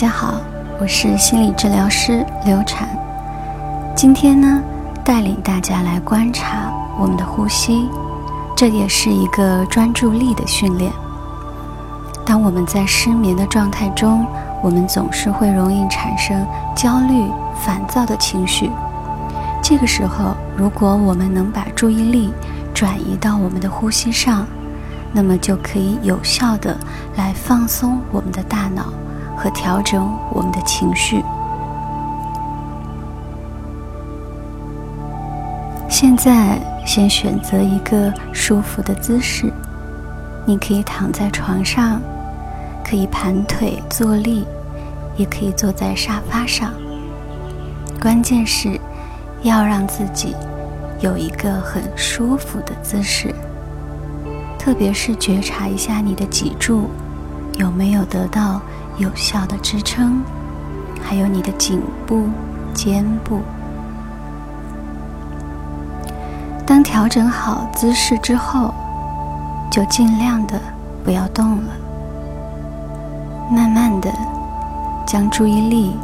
大家好，我是心理治疗师刘禅。今天呢，带领大家来观察我们的呼吸，这也是一个专注力的训练。当我们在失眠的状态中，我们总是会容易产生焦虑、烦躁的情绪。这个时候，如果我们能把注意力转移到我们的呼吸上，那么就可以有效的来放松我们的大脑和调整我们的情绪。现在，先选择一个舒服的姿势，你可以躺在床上，可以盘腿坐立，也可以坐在沙发上。关键是要让自己有一个很舒服的姿势。特别是觉察一下你的脊柱有没有得到有效的支撑，还有你的颈部、肩部。当调整好姿势之后，就尽量的不要动了，慢慢的将注意力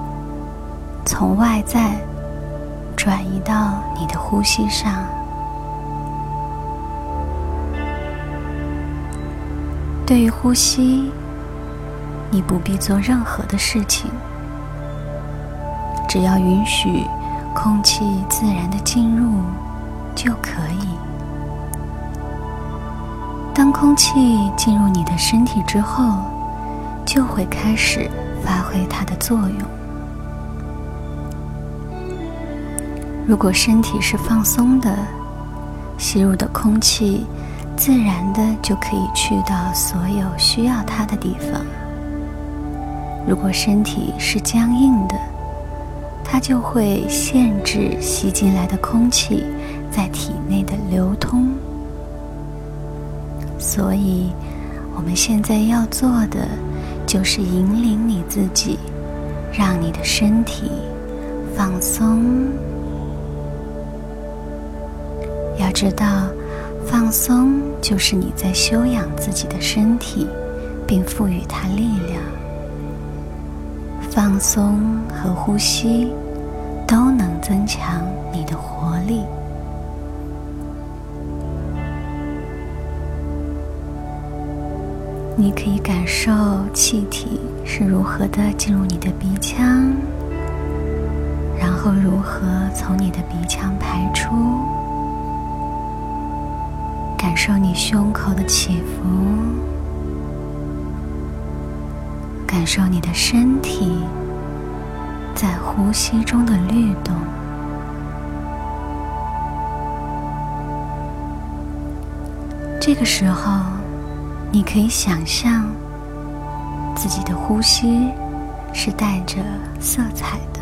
从外在转移到你的呼吸上。对于呼吸，你不必做任何的事情，只要允许空气自然的进入就可以。当空气进入你的身体之后，就会开始发挥它的作用。如果身体是放松的，吸入的空气。自然的就可以去到所有需要它的地方。如果身体是僵硬的，它就会限制吸进来的空气在体内的流通。所以，我们现在要做的就是引领你自己，让你的身体放松。要知道。放松就是你在修养自己的身体，并赋予它力量。放松和呼吸都能增强你的活力。你可以感受气体是如何的进入你的鼻腔，然后如何从你的鼻腔排出。感受你胸口的起伏，感受你的身体在呼吸中的律动。这个时候，你可以想象自己的呼吸是带着色彩的，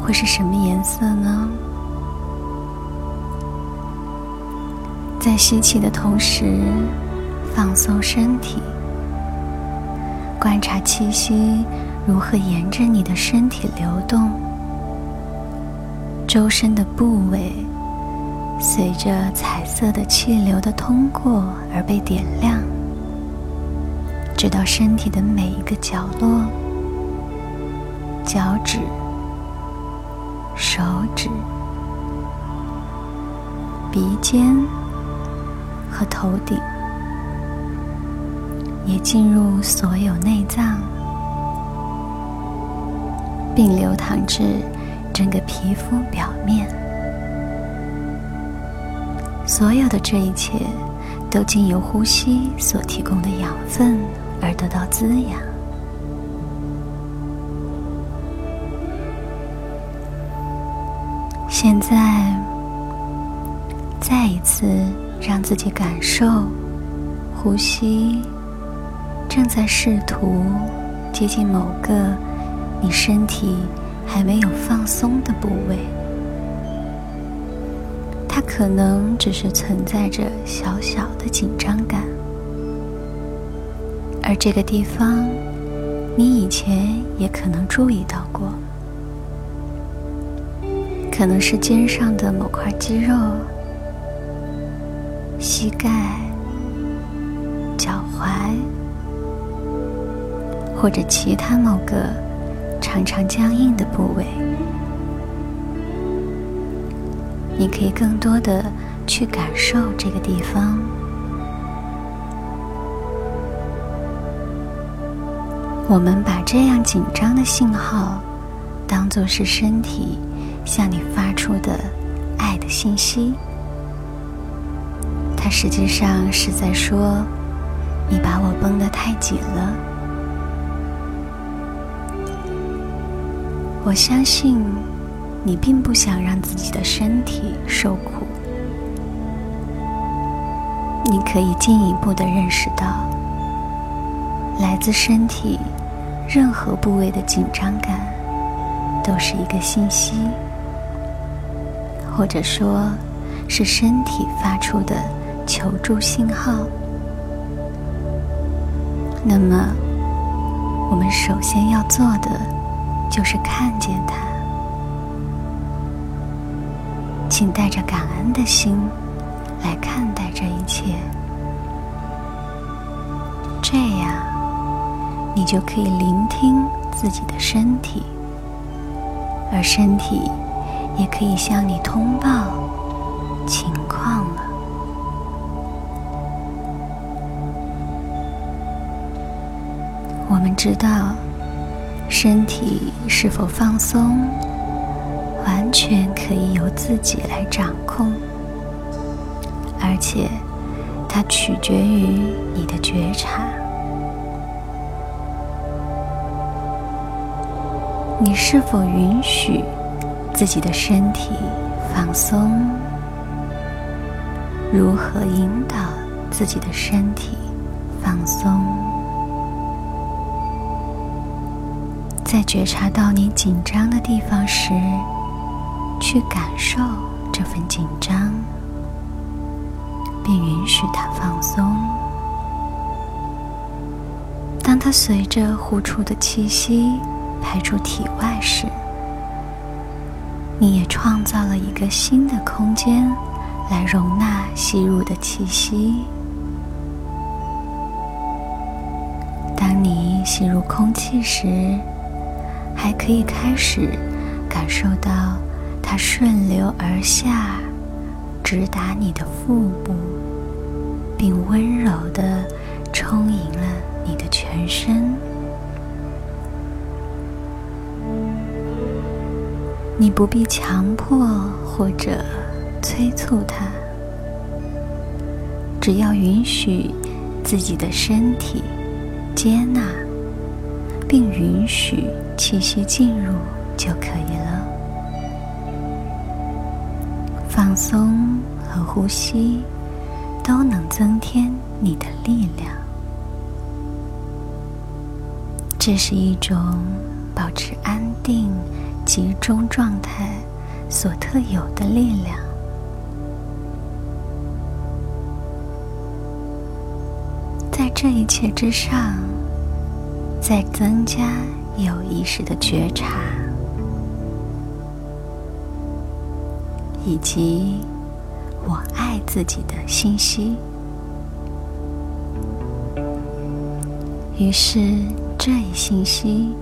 会是什么颜色呢？在吸气的同时，放松身体，观察气息如何沿着你的身体流动，周身的部位随着彩色的气流的通过而被点亮，直到身体的每一个角落，脚趾、手指、鼻尖。和头顶，也进入所有内脏，并流淌至整个皮肤表面。所有的这一切，都经由呼吸所提供的养分而得到滋养。现在，再一次。让自己感受呼吸正在试图接近某个你身体还没有放松的部位，它可能只是存在着小小的紧张感，而这个地方你以前也可能注意到过，可能是肩上的某块肌肉。膝盖、或者其他某个常常僵硬的部位。你可以更多的去感受这个地方。我们把这样紧张的信号当做是身体向你发出的爱的信息，它实际上是在说：“你把我绷得太紧了。”我相信你并不想让自己的身体受苦。你可以进一步的认识到，来自身体。任何部位的紧张感，都是一个信息，或者说，是身体发出的求助信号。那么，我们首先要做的，就是看见它。请带着感恩的心来看待这一切，这样。你就可以聆听自己的身体，而身体也可以向你通报情况了。我们知道，身体是否放松，完全可以由自己来掌控，而且它取决于你的觉察。你是否允许自己的身体放松？如何引导自己的身体放松？在觉察到你紧张的地方时，去感受这份紧张，并允许它放松。当它随着呼出的气息。排出体外时，你也创造了一个新的空间，来容纳吸入的气息。当你吸入空气时，还可以开始感受到它顺流而下，直达你的腹部，并温柔的充盈了你的全身。你不必强迫或者催促它，只要允许自己的身体接纳，并允许气息进入就可以了。放松和呼吸都能增添你的力量，这是一种保持安定。集中状态所特有的力量，在这一切之上，在增加有意识的觉察，以及我爱自己的信息。于是，这一信息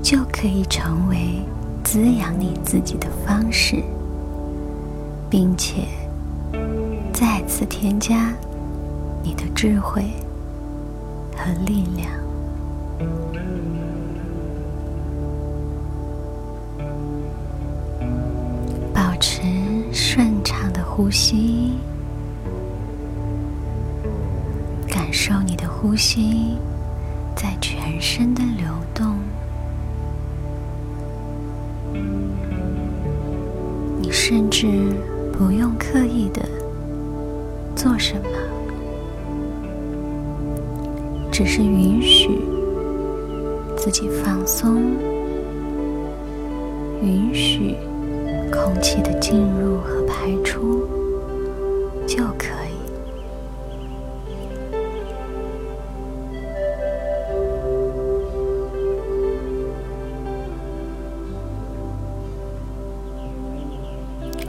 就可以成为。滋养你自己的方式，并且再次添加你的智慧和力量。保持顺畅的呼吸，感受你的呼吸在全身的流动。你甚至不用刻意的做什么，只是允许自己放松，允许空气的进入和排出，就可以。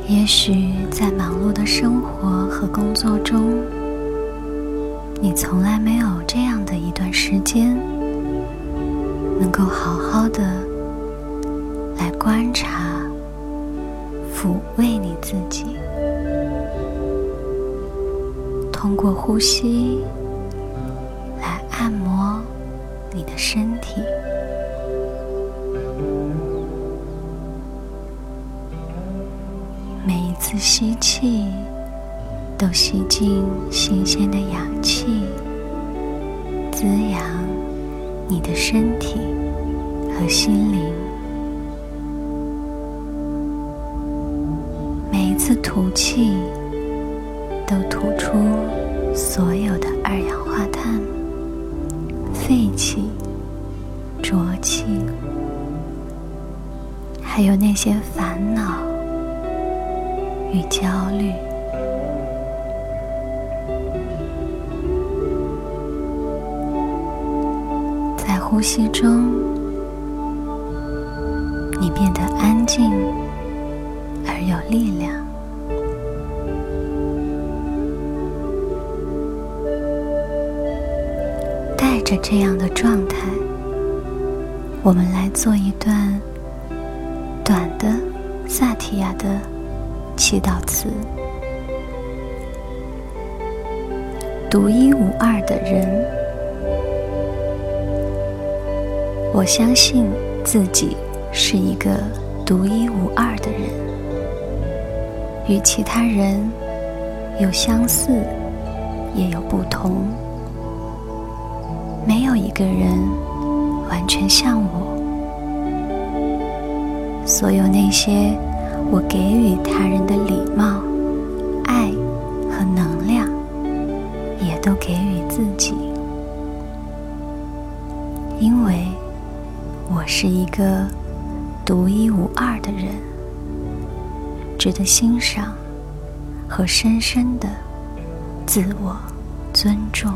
也许在忙碌的生活和工作中，你从来没有这样的一段时间，能够好好的来观察、抚慰你自己，通过呼吸来按摩你的身体。每一次吸气，都吸进新鲜的氧气，滋养你的身体和心灵。每一次吐气，都吐出所有的二氧化碳、废气、浊气，还有那些烦恼。与焦虑，呼吸中，你变得安静而有力量。带着这样的状态，我们来做一段短的萨提亚的。祈祷词：独一无二的人，我相信自己是一个独一无二的人，与其他人有相似，也有不同，没有一个人完全像我，所有那些。我给予他人的礼貌、爱和能量，也都给予自己，因为是一个独一无二的人，值得欣赏和深深的自我尊重。